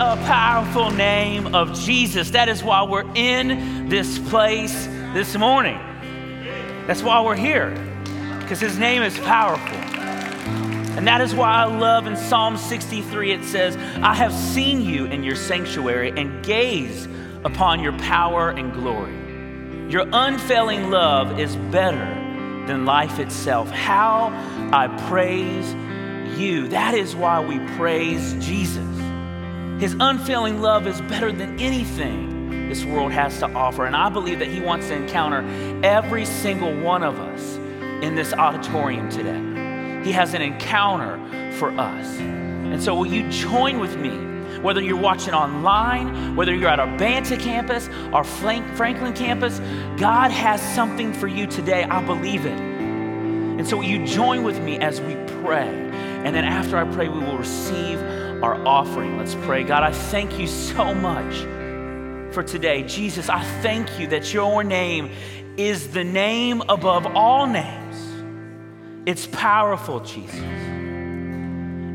a powerful name of Jesus. That is why we're in this place this morning. That's why we're here, because his name is powerful. And that is why I love in Psalm 63 it says, I have seen you in your sanctuary and gaze upon your power and glory. Your unfailing love is better than life itself. How I praise you. That is why we praise Jesus. His unfailing love is better than anything this world has to offer. And I believe that He wants to encounter every single one of us in this auditorium today. He has an encounter for us. And so, will you join with me? Whether you're watching online, whether you're at our Banta campus, our Franklin campus, God has something for you today. I believe it. And so, will you join with me as we pray? And then, after I pray, we will receive our offering. Let's pray. God, I thank you so much for today. Jesus, I thank you that your name is the name above all names. It's powerful, Jesus.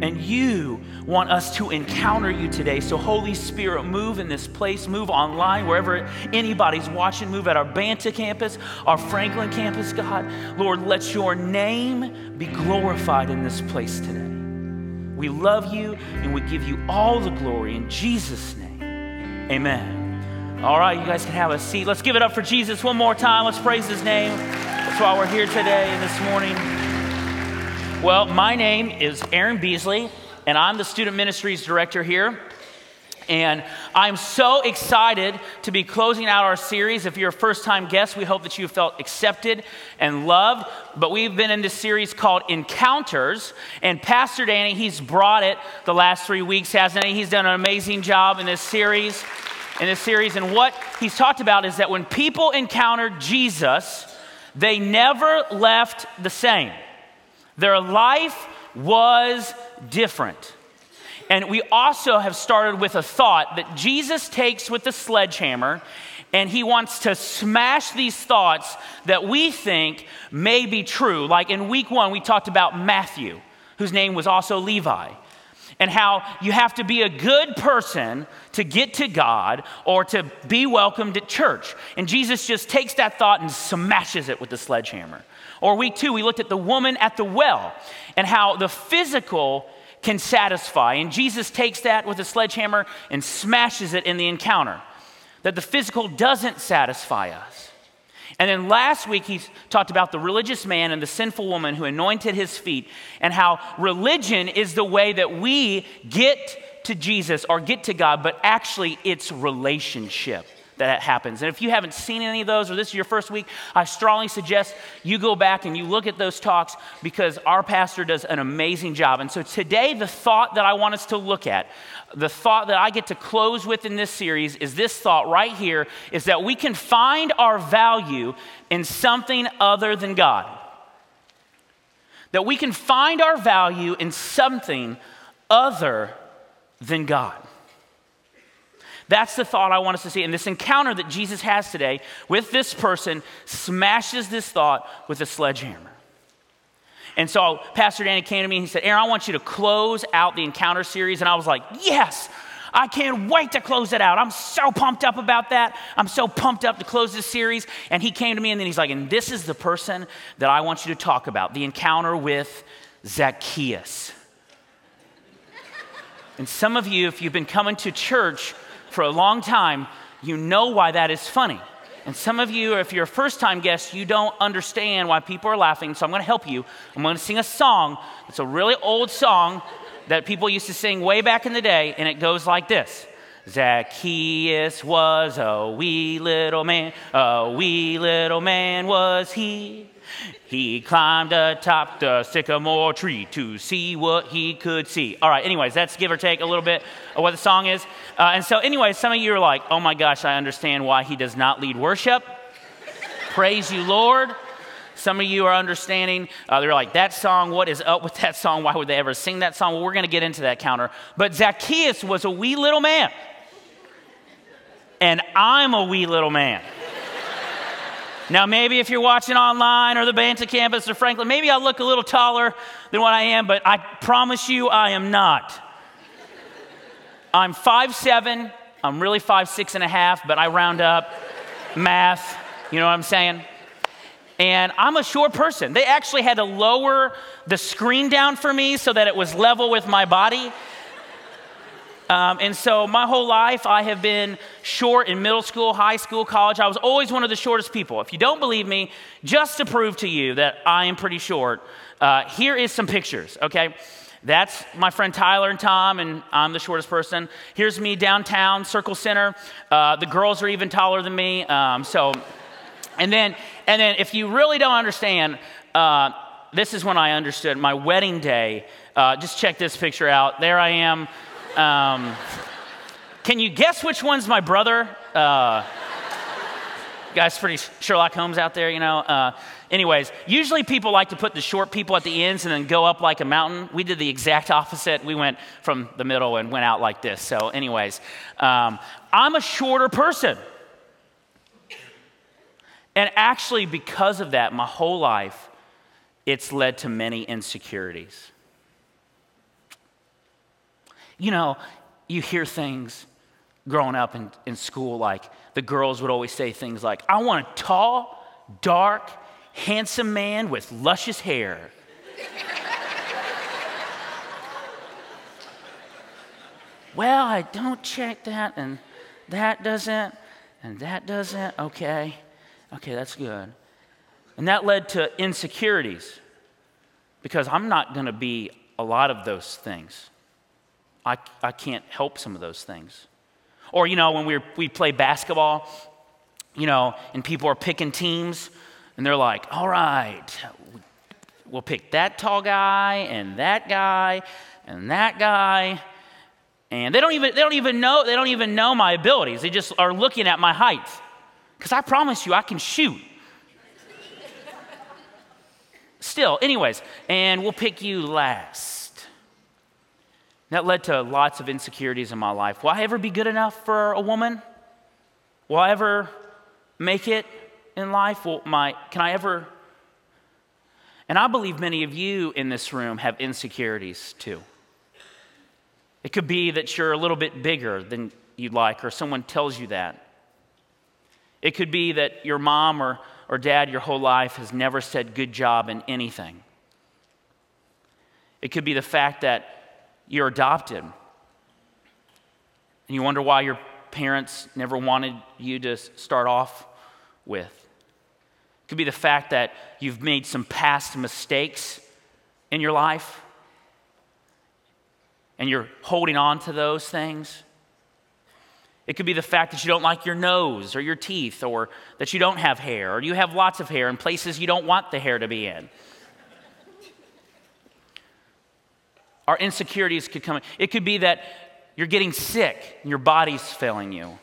And you want us to encounter you today. So, Holy Spirit, move in this place, move online, wherever anybody's watching, move at our Banta campus, our Franklin campus, God. Lord, let your name be glorified in this place today. We love you and we give you all the glory in Jesus' name. Amen. All right, you guys can have a seat. Let's give it up for Jesus one more time. Let's praise his name. That's why we're here today and this morning. Well, my name is Aaron Beasley, and I'm the student ministries director here. And I'm so excited to be closing out our series. If you're a first time guest, we hope that you felt accepted and loved. But we've been in this series called Encounters. And Pastor Danny, he's brought it the last three weeks, hasn't he? He's done an amazing job in this series. In this series. And what he's talked about is that when people encountered Jesus, they never left the same. Their life was different. And we also have started with a thought that Jesus takes with the sledgehammer and he wants to smash these thoughts that we think may be true. Like in week one, we talked about Matthew, whose name was also Levi, and how you have to be a good person to get to God or to be welcomed at church. And Jesus just takes that thought and smashes it with the sledgehammer. Or week two, we looked at the woman at the well and how the physical can satisfy. And Jesus takes that with a sledgehammer and smashes it in the encounter. That the physical doesn't satisfy us. And then last week, he talked about the religious man and the sinful woman who anointed his feet, and how religion is the way that we get to Jesus or get to God, but actually it's relationship that happens. And if you haven't seen any of those or this is your first week, I strongly suggest you go back and you look at those talks because our pastor does an amazing job. And so today, the thought that I want us to look at, the thought that I get to close with in this series is this thought right here is that we can find our value in something other than God. That we can find our value in something other than God. That's the thought I want us to see. And this encounter that Jesus has today with this person smashes this thought with a sledgehammer. And so Pastor Danny came to me and he said, Aaron, I want you to close out the encounter series. And I was like, yes, I can't wait to close it out. I'm so pumped up about that. I'm so pumped up to close this series. And he came to me and then he's like, and this is the person that I want you to talk about the encounter with Zacchaeus. and some of you, if you've been coming to church, for a long time, you know why that is funny. And some of you, if you're a first time guest, you don't understand why people are laughing. So I'm going to help you. I'm going to sing a song. It's a really old song that people used to sing way back in the day, and it goes like this Zacchaeus was a wee little man, a wee little man was he. He climbed atop the sycamore tree to see what he could see. All right, anyways, that's give or take a little bit of what the song is. Uh, and so, anyway, some of you are like, oh my gosh, I understand why he does not lead worship. Praise you, Lord. Some of you are understanding, uh, they're like, that song, what is up with that song? Why would they ever sing that song? Well, we're going to get into that counter. But Zacchaeus was a wee little man. And I'm a wee little man. Now, maybe if you're watching online or the Banta campus or Franklin, maybe I look a little taller than what I am, but I promise you I am not. I'm five seven. I'm really five six and a half, but I round up math. You know what I'm saying? And I'm a short person. They actually had to lower the screen down for me so that it was level with my body. Um, and so my whole life, I have been short in middle school, high school, college. I was always one of the shortest people. If you don't believe me, just to prove to you that I am pretty short, uh, here is some pictures, okay? That's my friend Tyler and Tom, and I'm the shortest person. Here's me downtown, Circle Centre. Uh, the girls are even taller than me. Um, so, and then, and then, if you really don't understand, uh, this is when I understood my wedding day. Uh, just check this picture out. There I am. Um, can you guess which one's my brother? Uh, guys, pretty Sherlock Holmes out there, you know. Anyways, usually people like to put the short people at the ends and then go up like a mountain. We did the exact opposite. We went from the middle and went out like this. So, anyways, um, I'm a shorter person. And actually, because of that, my whole life, it's led to many insecurities. You know, you hear things growing up in, in school like the girls would always say things like, I want a tall, dark, handsome man with luscious hair. well, I don't check that, and that doesn't, and that doesn't. Okay, okay, that's good. And that led to insecurities because I'm not going to be a lot of those things. I, I can't help some of those things. Or, you know, when we, we play basketball, you know, and people are picking teams, and they're like, all right, we'll pick that tall guy, and that guy, and that guy. And they don't even, they don't even know, they don't even know my abilities. They just are looking at my height. Because I promise you, I can shoot. Still, anyways, and we'll pick you last. That led to lots of insecurities in my life. Will I ever be good enough for a woman? Will I ever make it in life? Will my, can I ever? And I believe many of you in this room have insecurities too. It could be that you're a little bit bigger than you'd like, or someone tells you that. It could be that your mom or, or dad your whole life has never said good job in anything. It could be the fact that you're adopted. And you wonder why your parents never wanted you to start off with. It could be the fact that you've made some past mistakes in your life and you're holding on to those things. It could be the fact that you don't like your nose or your teeth, or that you don't have hair, or you have lots of hair in places you don't want the hair to be in. Our insecurities could come. It could be that you're getting sick and your body's failing you.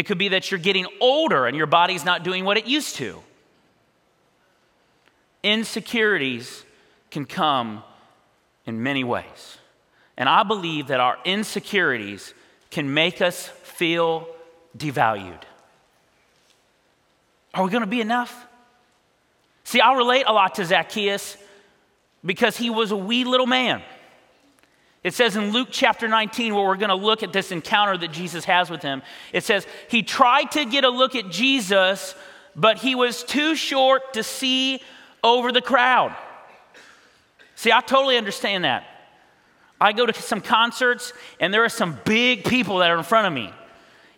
It could be that you're getting older and your body's not doing what it used to. Insecurities can come in many ways. And I believe that our insecurities can make us feel devalued. Are we going to be enough? See, I relate a lot to Zacchaeus because he was a wee little man. It says in Luke chapter 19, where we're going to look at this encounter that Jesus has with him, it says, He tried to get a look at Jesus, but he was too short to see over the crowd. See, I totally understand that. I go to some concerts, and there are some big people that are in front of me.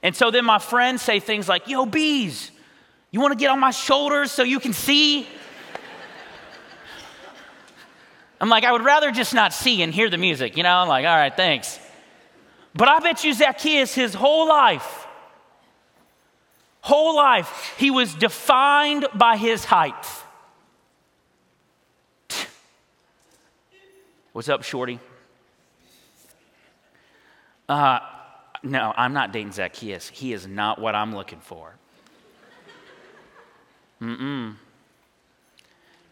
And so then my friends say things like, Yo, bees, you want to get on my shoulders so you can see? I'm like, I would rather just not see and hear the music, you know? I'm like, all right, thanks. But I bet you Zacchaeus, his whole life, whole life, he was defined by his height. What's up, Shorty? Uh, no, I'm not dating Zacchaeus. He is not what I'm looking for. Mm-mm.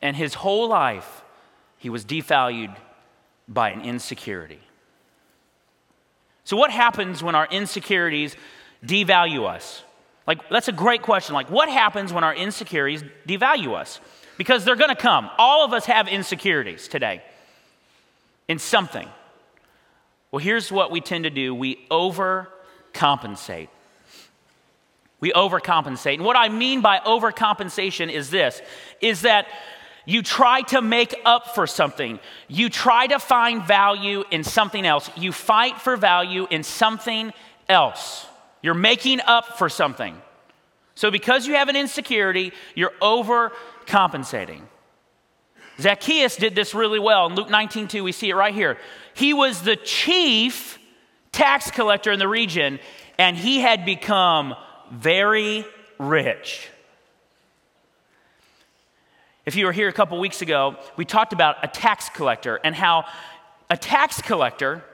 And his whole life, he was devalued by an insecurity. So, what happens when our insecurities devalue us? Like, that's a great question. Like, what happens when our insecurities devalue us? Because they're to come. All of us have insecurities today in something. Well, here's what we tend to do we overcompensate. We overcompensate. And what I mean by overcompensation is this is that you try to make up for something. You try to find value in something else. You fight for value in something else. You're making up for something. So, because you have an insecurity, you're overcompensating. Zacchaeus did this really well. In Luke 19 2, we see it right here. He was the chief tax collector in the region, and he had become very rich. If you were here a couple weeks ago, we talked about a tax collector and how a tax collector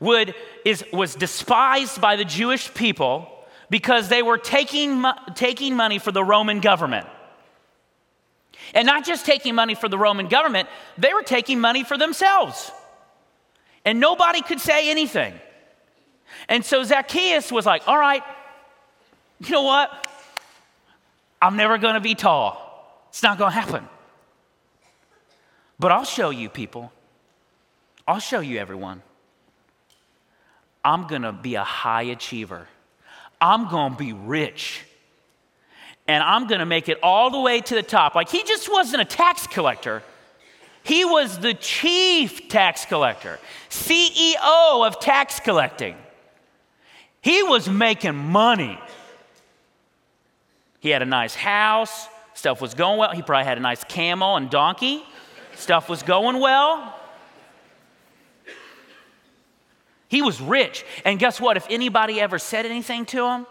would, is, was despised by the Jewish people because they were taking, taking money for the Roman government. And not just taking money for the Roman government, they were taking money for themselves. And nobody could say anything. And so Zacchaeus was like, All right, you know what? I'm never going to be tall. It's not going to happen. But I'll show you, people. I'll show you, everyone. I'm going to be a high achiever. I'm going to be rich. And I'm going to make it all the way to the top. Like he just wasn't a tax collector. He was the chief tax collector, CEO of tax collecting. He was making money. He had a nice house, stuff was going well. He probably had a nice camel and donkey, stuff was going well. He was rich. And guess what? If anybody ever said anything to him,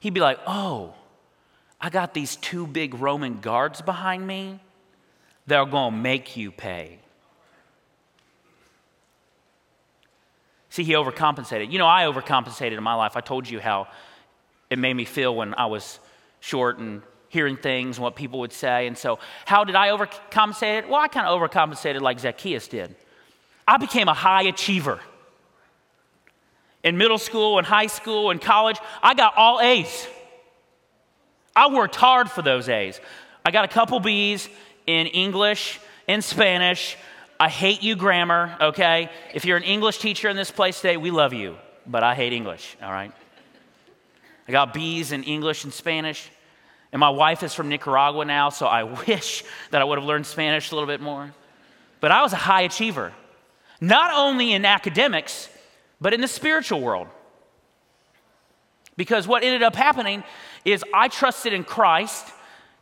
he'd be like, Oh, I got these two big Roman guards behind me. They're going to make you pay. See, he overcompensated. You know, I overcompensated in my life. I told you how it made me feel when I was short and hearing things and what people would say. And so, how did I overcompensate it? Well, I kind of overcompensated like Zacchaeus did. I became a high achiever in middle school and high school and college, I got all A's. I worked hard for those A's. I got a couple B's in English and Spanish. I hate you grammar, okay? If you're an English teacher in this place today, we love you, but I hate English, all right? I got B's in English and Spanish. And my wife is from Nicaragua now, so I wish that I would have learned Spanish a little bit more. But I was a high achiever, not only in academics, but in the spiritual world. Because what ended up happening is I trusted in Christ,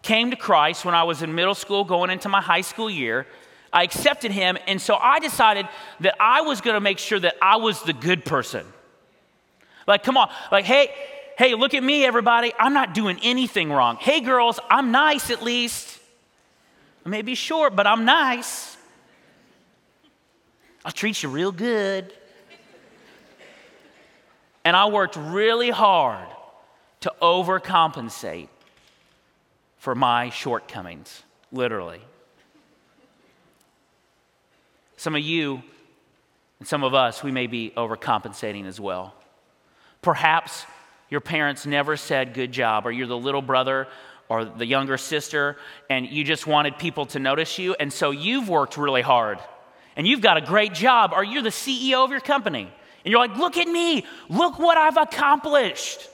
came to Christ when I was in middle school, going into my high school year. I accepted him, and so I decided that I was gonna make sure that I was the good person. Like, come on, like, hey, hey, look at me, everybody. I'm not doing anything wrong. Hey, girls, I'm nice at least. I may be short, but I'm nice. I'll treat you real good. And I worked really hard to overcompensate for my shortcomings, literally. Some of you and some of us, we may be overcompensating as well. Perhaps your parents never said good job, or you're the little brother or the younger sister, and you just wanted people to notice you, and so you've worked really hard, and you've got a great job, or you're the CEO of your company and you're like, look at me, look what I've accomplished.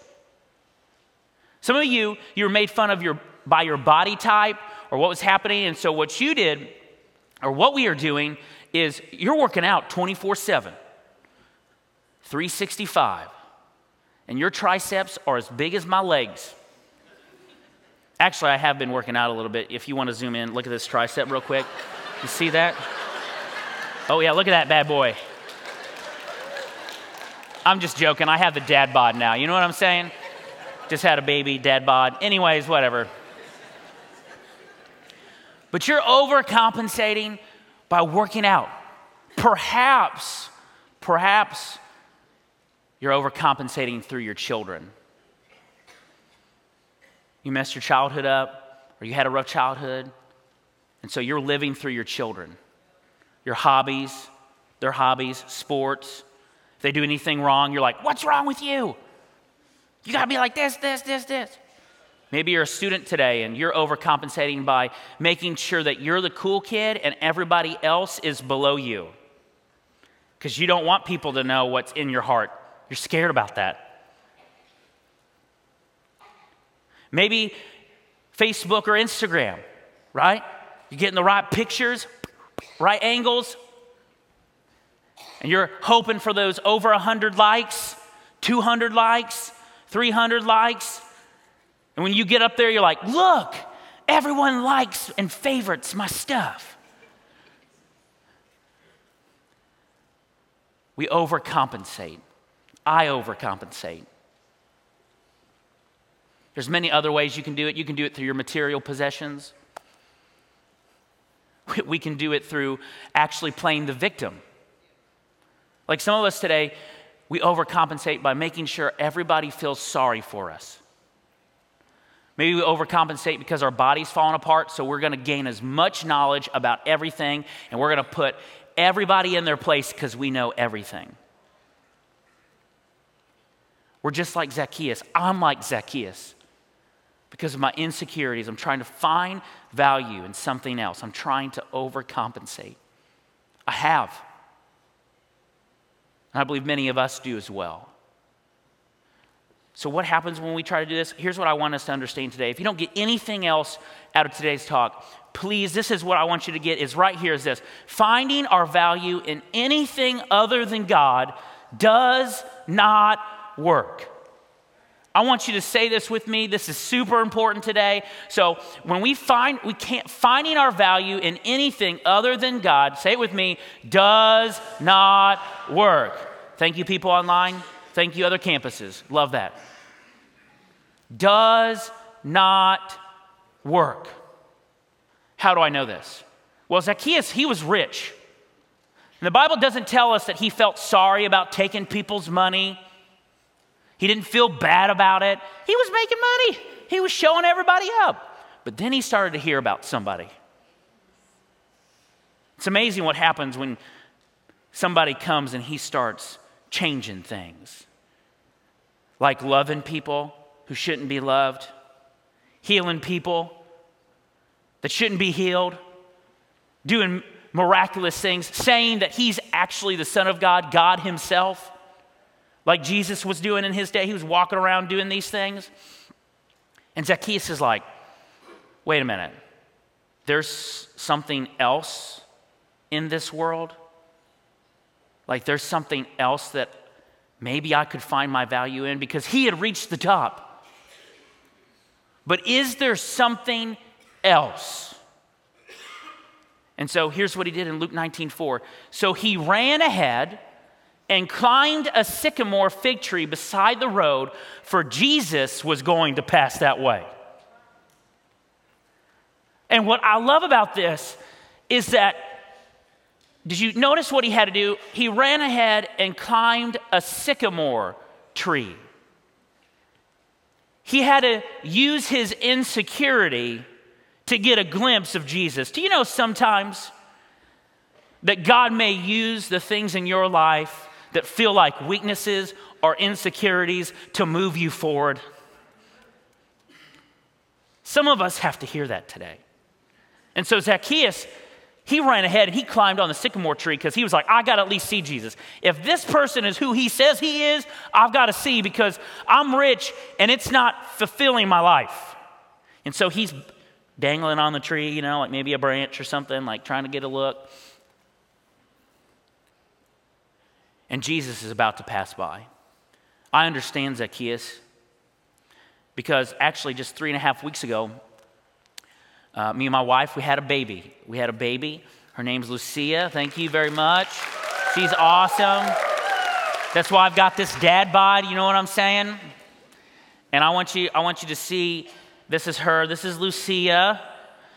Some of you, you were made fun of your, by your body type or what was happening. And so, what you did, or what we are doing, is you're working out 24 7, 365. And your triceps are as big as my legs. Actually, I have been working out a little bit. If you want to zoom in, look at this tricep real quick. You see that? Oh, yeah, look at that bad boy. I'm just joking. I have the dad bod now. You know what I'm saying? Just had a baby, dad bod. Anyways, whatever. But you're overcompensating by working out. Perhaps, perhaps you're overcompensating through your children. You messed your childhood up, or you had a rough childhood, and so you're living through your children. Your hobbies, their hobbies, sports, if they do anything wrong, you're like, what's wrong with you? You got to be like this, this, this, this. Maybe you're a student today and you're overcompensating by making sure that you're the cool kid and everybody else is below you. because you don't want people to know what's in your heart. You're scared about that. Maybe Facebook or Instagram, right? You're getting the right pictures, right angles, and you're hoping for those over 100 likes, 200 likes, 300 likes. And when you get up there, you're like, look, everyone likes and favorites my stuff. We overcompensate. I overcompensate. There's many other ways you can do it. You can do it through your material possessions. We can do it through actually playing the victim. Like some of us today, we overcompensate by making sure everybody feels sorry for us. Maybe we overcompensate because our body's falling apart, so we're going to gain as much knowledge about everything and we're going to put everybody in their place because we know everything. We're just like Zacchaeus. I'm like Zacchaeus because of my insecurities. I'm trying to find value in something else. I'm trying to overcompensate. I have. And I believe many of us do as well. So, what happens when we try to do this? Here's what I want us to understand today. If you don't get anything else out of today's talk, please, this is what I want you to get is right here is this. Finding our value in anything other than God does not work. I want you to say this with me. This is super important today. So, when we find we can't finding our value in anything other than God, say it with me, does not work. Thank you people online. Thank you other campuses. Love that. Does not work. How do I know this? Well, Zacchaeus, he was rich. And the Bible doesn't tell us that he felt sorry about taking people's money. He didn't feel bad about it. He was making money, he was showing everybody up. But then he started to hear about somebody. It's amazing what happens when somebody comes and he starts changing things, like loving people who shouldn't be loved, healing people that shouldn't be healed, doing miraculous things, saying that he's actually the Son of God, God Himself, like Jesus was doing in his day. He was walking around doing these things. And Zacchaeus is like, wait a minute, there's something else in this world? Like there's something else that maybe I could find my value in because he had reached the top. But is there something else. And so here's what he did in Luke 19 4. So he ran ahead and climbed a sycamore fig tree beside the road, for Jesus was going to pass that way. And what I love about this is that, did you notice what he had to do? He ran ahead and climbed a sycamore tree. He had to use his insecurity to get a glimpse of Jesus. Do you know sometimes that God may use the things in your life that feel like weaknesses or insecurities to move you forward? Some of us have to hear that today. And so Zacchaeus, he ran ahead and he climbed on the sycamore tree because he was like, I got to at least see Jesus. If this person is who he says he is, I've got to see because I'm rich and it's not fulfilling my life. And so he's dangling on the tree, you know, like maybe a branch or something, like trying to get a look. And Jesus is about to pass by. I understand Zacchaeus because actually, just three and a half weeks ago, uh, me and my wife, we had a baby. We had a baby. Her name's Lucia. Thank you very much. She's awesome. That's why I've got this dad bod, you know what I'm saying? And I want you, I want you to see this is her. This is Lucia.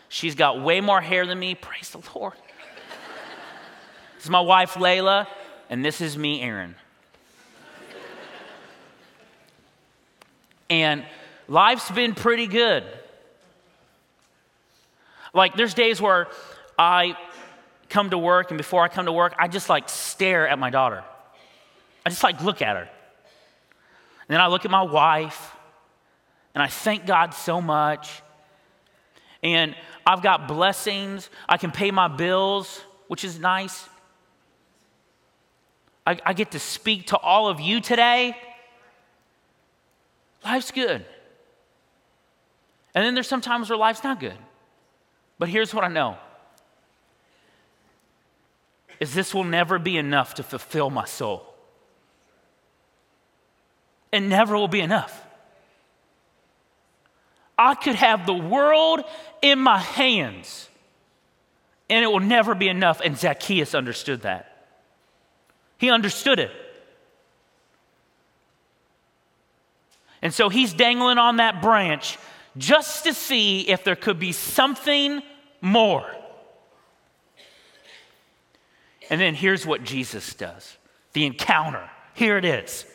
She's got way more hair than me. Praise the Lord. this is my wife, Layla. And this is me, Aaron. and life's been pretty good. Like, there's days where I come to work, and before I come to work, I just like stare at my daughter. I just like look at her. And then I look at my wife, and I thank God so much. And I've got blessings. I can pay my bills, which is nice. I, I get to speak to all of you today. Life's good. And then there's some times where life's not good. But here's what I know is this will never be enough to fulfill my soul. It never will be enough. I could have the world in my hands and it will never be enough. And Zacchaeus understood that. He understood it. And so he's dangling on that branch just to see if there could be something more. And then here's what Jesus does the encounter. Here it is.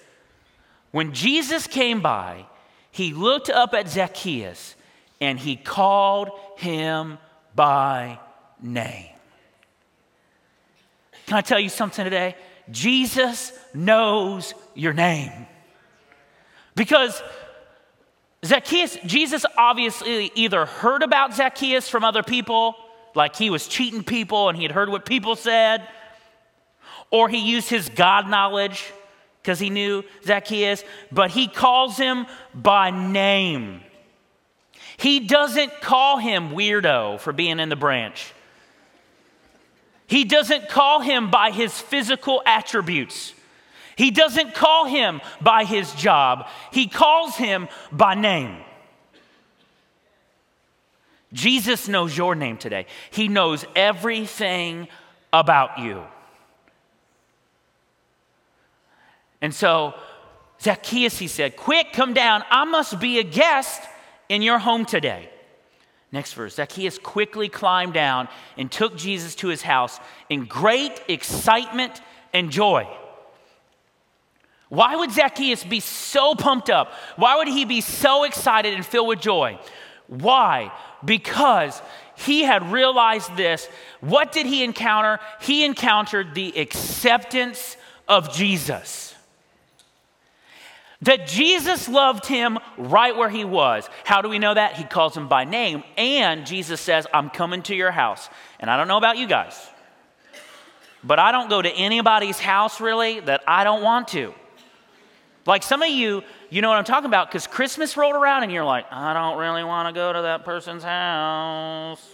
When Jesus came by, he looked up at Zacchaeus and he called him by name. Can I tell you something today? Jesus knows your name. Because Zacchaeus, Jesus obviously either heard about Zacchaeus from other people, like he was cheating people and he had heard what people said, or he used his God knowledge because he knew Zacchaeus, but he calls him by name. He doesn't call him weirdo for being in the branch. He doesn't call him by his physical attributes. He doesn't call him by his job. He calls him by name. Jesus knows your name today. He knows everything about you. And so, Zacchaeus, he said, Quick, come down. I must be a guest in your home today. Next verse Zacchaeus quickly climbed down and took Jesus to his house in great excitement and joy. Why would Zacchaeus be so pumped up? Why would he be so excited and filled with joy? Why? Because he had realized this. What did he encounter? He encountered the acceptance of Jesus. That Jesus loved him right where he was. How do we know that? He calls him by name. And Jesus says, I'm coming to your house. And I don't know about you guys, but I don't go to anybody's house really that I don't want to. Like some of you, you know what I'm talking about because Christmas rolled around and you're like, I don't really want to go to that person's house.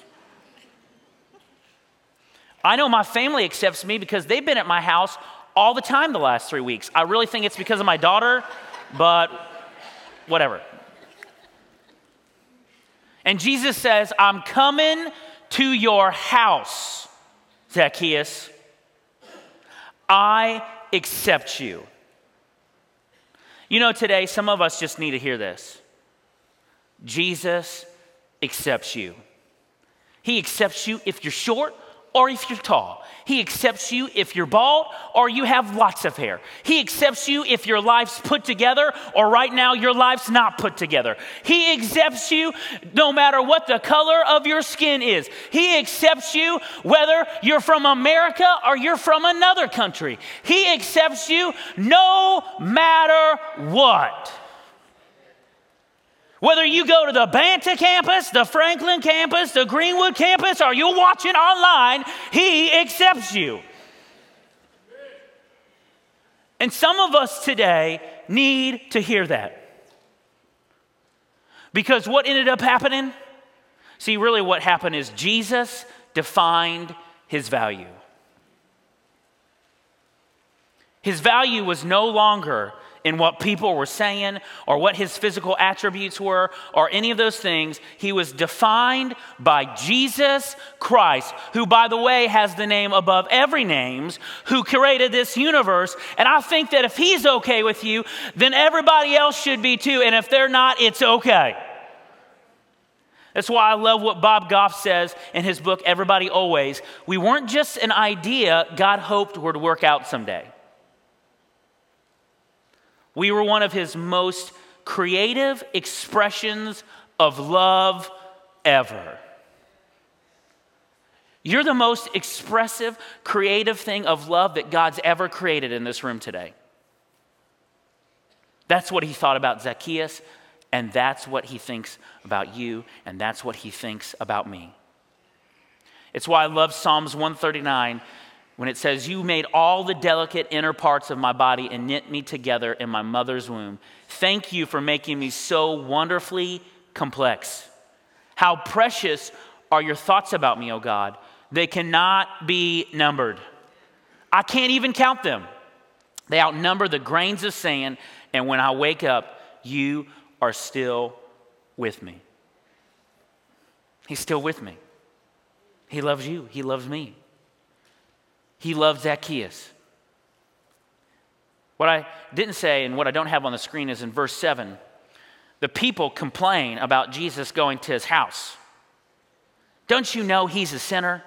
I know my family accepts me because they've been at my house all the time the last three weeks. I really think it's because of my daughter but whatever. And Jesus says, I'm coming to your house, Zacchaeus. I accept you. You know, today, some of us just need to hear this Jesus accepts you. He accepts you if you're short or if you're tall. He accepts you if you're bald or you have lots of hair. He accepts you if your life's put together or right now your life's not put together. He accepts you no matter what the color of your skin is. He accepts you whether you're from America or you're from another country. He accepts you no matter what. Whether you go to the Banta campus, the Franklin campus, the Greenwood campus, or you're watching online, He accepts you. And some of us today need to hear that. Because what ended up happening? See, really, what happened is Jesus defined his value. His value was no longer in what people were saying or what his physical attributes were or any of those things. He was defined by Jesus Christ, who, by the way, has the name above every names, who created this universe. And I think that if he's okay with you, then everybody else should be too. And if they're not, it's okay. That's why I love what Bob Goff says in his book, Everybody Always. We weren't just an idea God hoped would work out someday. We were one of his most creative expressions of love ever. You're the most expressive, creative thing of love that God's ever created in this room today. That's what he thought about Zacchaeus, and that's what he thinks about you, and that's what he thinks about me. It's why I love Psalms 139 when it says, You made all the delicate inner parts of my body and knit me together in my mother's womb. Thank you for making me so wonderfully complex. How precious are your thoughts about me, O God? They cannot be numbered. I can't even count them. They outnumber the grains of sand, and when I wake up, you are still with me. He's still with me. He loves you, He loves me. He loved Zacchaeus. What I didn't say and what I don't have on the screen is in verse 7, the people complain about Jesus going to his house. Don't you know he's a sinner?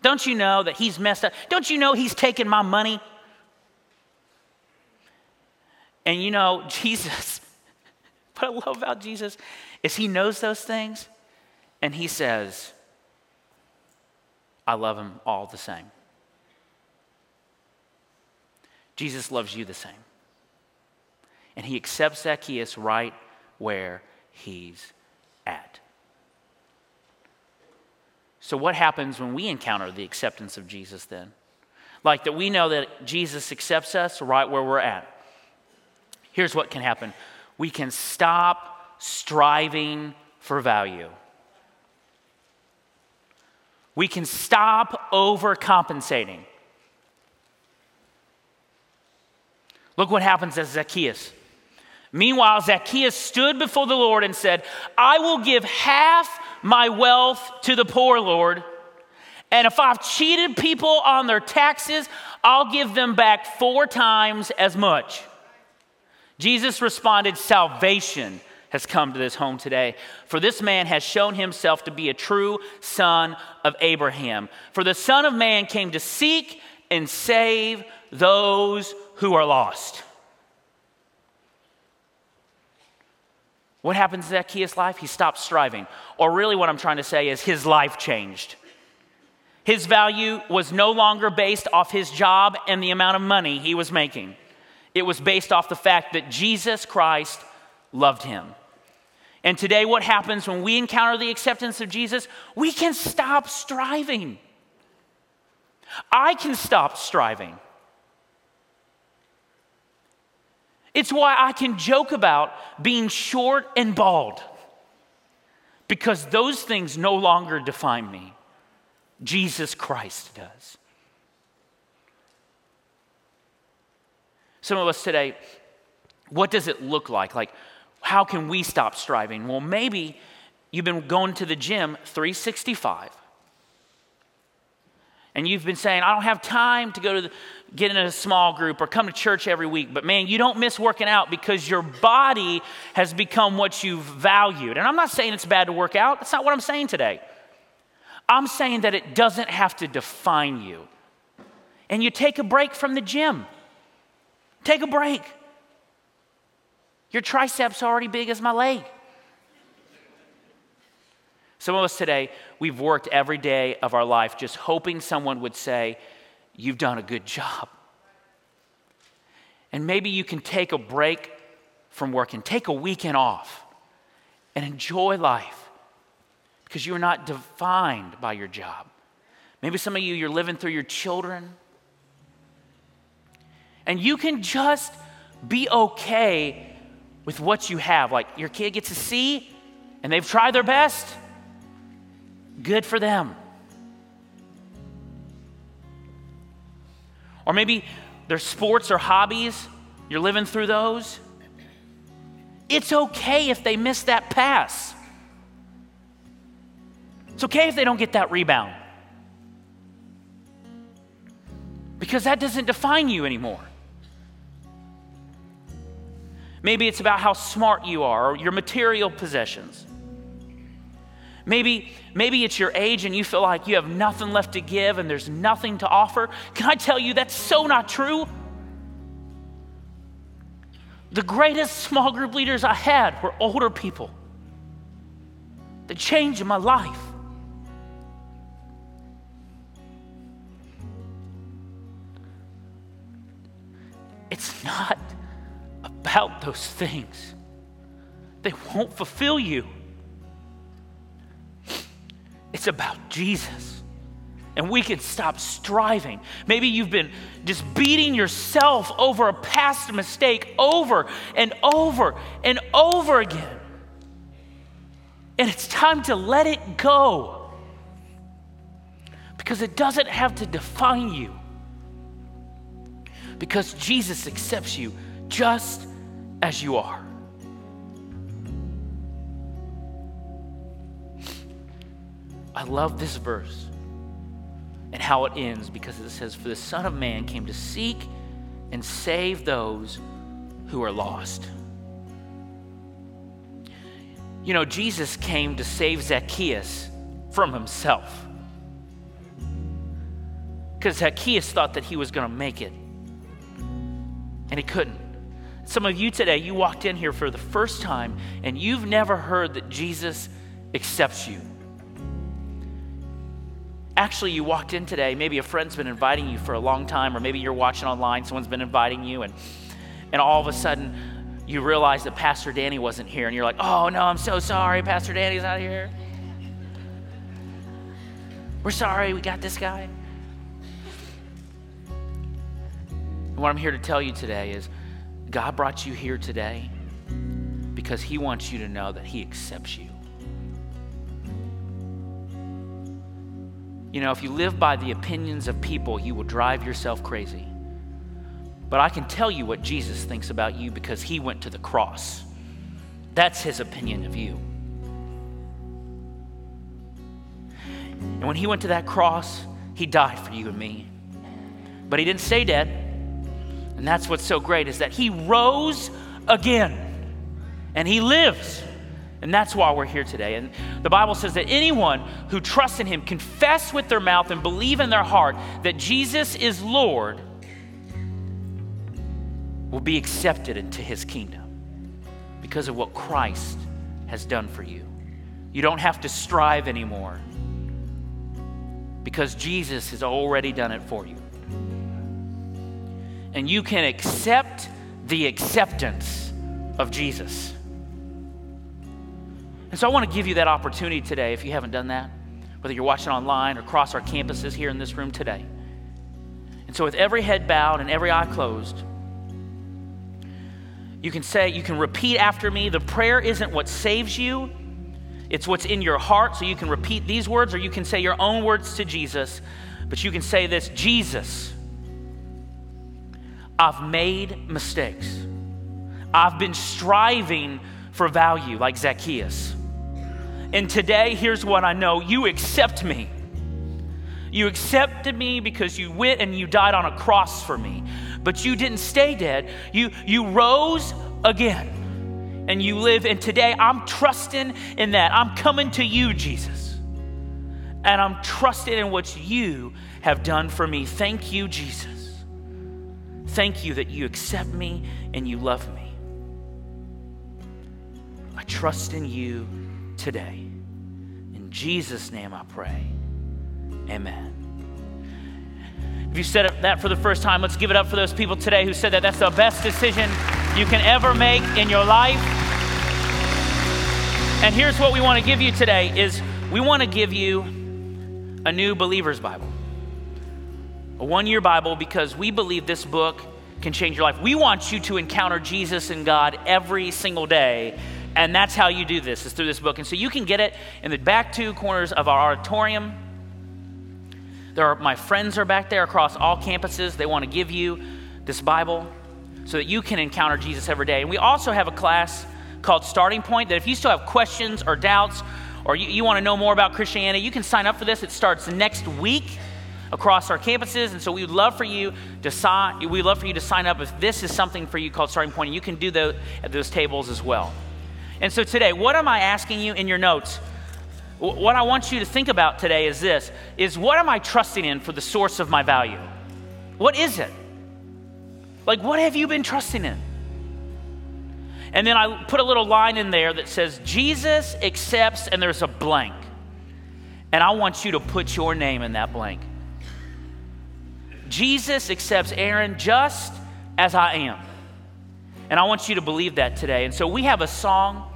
Don't you know that he's messed up? Don't you know he's taken my money? And you know, Jesus, what I love about Jesus is he knows those things and he says, I love him all the same. Jesus loves you the same. And he accepts Zacchaeus right where he's at. So, what happens when we encounter the acceptance of Jesus then? Like that we know that Jesus accepts us right where we're at. Here's what can happen we can stop striving for value. We can stop overcompensating. Look what happens to Zacchaeus. Meanwhile, Zacchaeus stood before the Lord and said, I will give half my wealth to the poor, Lord. And if I've cheated people on their taxes, I'll give them back four times as much. Jesus responded, Salvation has come to this home today. For this man has shown himself to be a true son of Abraham. For the Son of Man came to seek and save those who are lost. What happens to Zacchaeus' life? He stopped striving. Or, really, what I'm trying to say is his life changed. His value was no longer based off his job and the amount of money he was making. It was based off the fact that Jesus Christ loved him. And today, what happens when we encounter the acceptance of Jesus? We can stop striving. I can stop striving. It's why I can joke about being short and bald, because those things no longer define me. Jesus Christ does. Some of us today, what does it look like? Like, how can we stop striving? Well, maybe you've been going to the gym 365 and you've been saying, I don't have time to go to the, get in a small group or come to church every week. But man, you don't miss working out because your body has become what you've valued. And I'm not saying it's bad to work out, that's not what I'm saying today. I'm saying that it doesn't have to define you. And you take a break from the gym. Take a break. Your triceps are already big as my leg. Some of us today, we've worked every day of our life just hoping someone would say, You've done a good job. And maybe you can take a break from work and take a weekend off and enjoy life because you're not defined by your job. Maybe some of you, you're living through your children. And you can just be okay with what you have. Like your kid gets a C and they've tried their best, good for them. Or maybe their sports or hobbies, you're living through those. It's okay if they miss that pass. It's okay if they don't get that rebound. Because that doesn't define you anymore. Maybe it's about how smart you are or your material possessions. Maybe, maybe it's your age and you feel like you have nothing left to give and there's nothing to offer. Can I tell you that's so not true? The greatest small group leaders I had were older people The change in my life. It's not about those things. They won't fulfill you. It's about Jesus and we can stop striving. Maybe you've been just beating yourself over a past mistake over and over and over again. And it's time to let it go because it doesn't have to define you. Because Jesus accepts you just as you are. I love this verse and how it ends because it says, For the Son of Man came to seek and save those who are lost. You know, Jesus came to save Zacchaeus from himself. Because Zacchaeus thought that he was going to make it, and he couldn't. Some of you today, you walked in here for the first time, and you've never heard that Jesus accepts you. Actually, you walked in today, maybe a friend's been inviting you for a long time, or maybe you're watching online, someone's been inviting you, and, and all of a sudden you realize that Pastor Danny wasn't here, and you're like, oh no, I'm so sorry, Pastor Danny's not here. We're sorry, we got this guy. And what I'm here to tell you today is God brought you here today because He wants you to know that He accepts you. You know, if you live by the opinions of people, you will drive yourself crazy. But I can tell you what Jesus thinks about you because he went to the cross. That's his opinion of you. And when he went to that cross, he died for you and me. But he didn't stay dead. And that's what's so great is that he rose again and he lives. And that's why we're here today. And the Bible says that anyone who trusts in him, confess with their mouth, and believe in their heart that Jesus is Lord, will be accepted into his kingdom because of what Christ has done for you. You don't have to strive anymore because Jesus has already done it for you. And you can accept the acceptance of Jesus. And so I want to give you that opportunity today if you haven't done that, whether you're watching online or across our campuses here in this room today. And so, with every head bowed and every eye closed, you can say, you can repeat after me. The prayer isn't what saves you, it's what's in your heart. So you can repeat these words or you can say your own words to Jesus. But you can say this Jesus, I've made mistakes. I've been striving for value like Zacchaeus. And today, here's what I know you accept me. You accepted me because you went and you died on a cross for me. But you didn't stay dead. You, you rose again and you live. And today I'm trusting in that. I'm coming to you, Jesus. And I'm trusting in what you have done for me. Thank you, Jesus. Thank you that you accept me and you love me. I trust in you today. In Jesus' name I pray. Amen. If you said that for the first time, let's give it up for those people today who said that that's the best decision you can ever make in your life. And here's what we want to give you today is we want to give you a new believer's Bible. A one-year Bible because we believe this book can change your life. We want you to encounter Jesus and God every single day and that's how you do this, is through this book. And so you can get it in the back two corners of our auditorium. There are, my friends are back there across all campuses. They want to give you this Bible so that you can encounter Jesus every day. And we also have a class called Starting Point that if you still have questions or doubts or you, you want to know more about Christianity, you can sign up for this. It starts next week across our campuses. And so we'd love for you to sign, we'd love for you to sign up if this is something for you called Starting Point. And you can do that at those tables as well. And so today, what am I asking you in your notes? What I want you to think about today is this is what am I trusting in for the source of my value? What is it? Like what have you been trusting in? And then I put a little line in there that says Jesus accepts and there's a blank. And I want you to put your name in that blank. Jesus accepts Aaron just as I am. And I want you to believe that today. And so we have a song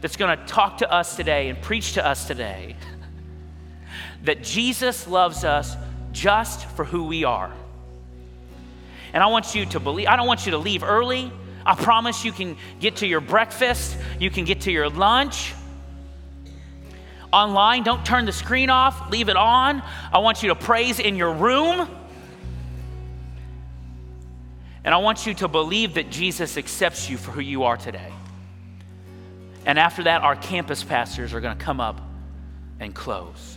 that's going to talk to us today and preach to us today that Jesus loves us just for who we are. And I want you to believe, I don't want you to leave early. I promise you can get to your breakfast, you can get to your lunch. Online, don't turn the screen off, leave it on. I want you to praise in your room. And I want you to believe that Jesus accepts you for who you are today. And after that, our campus pastors are going to come up and close.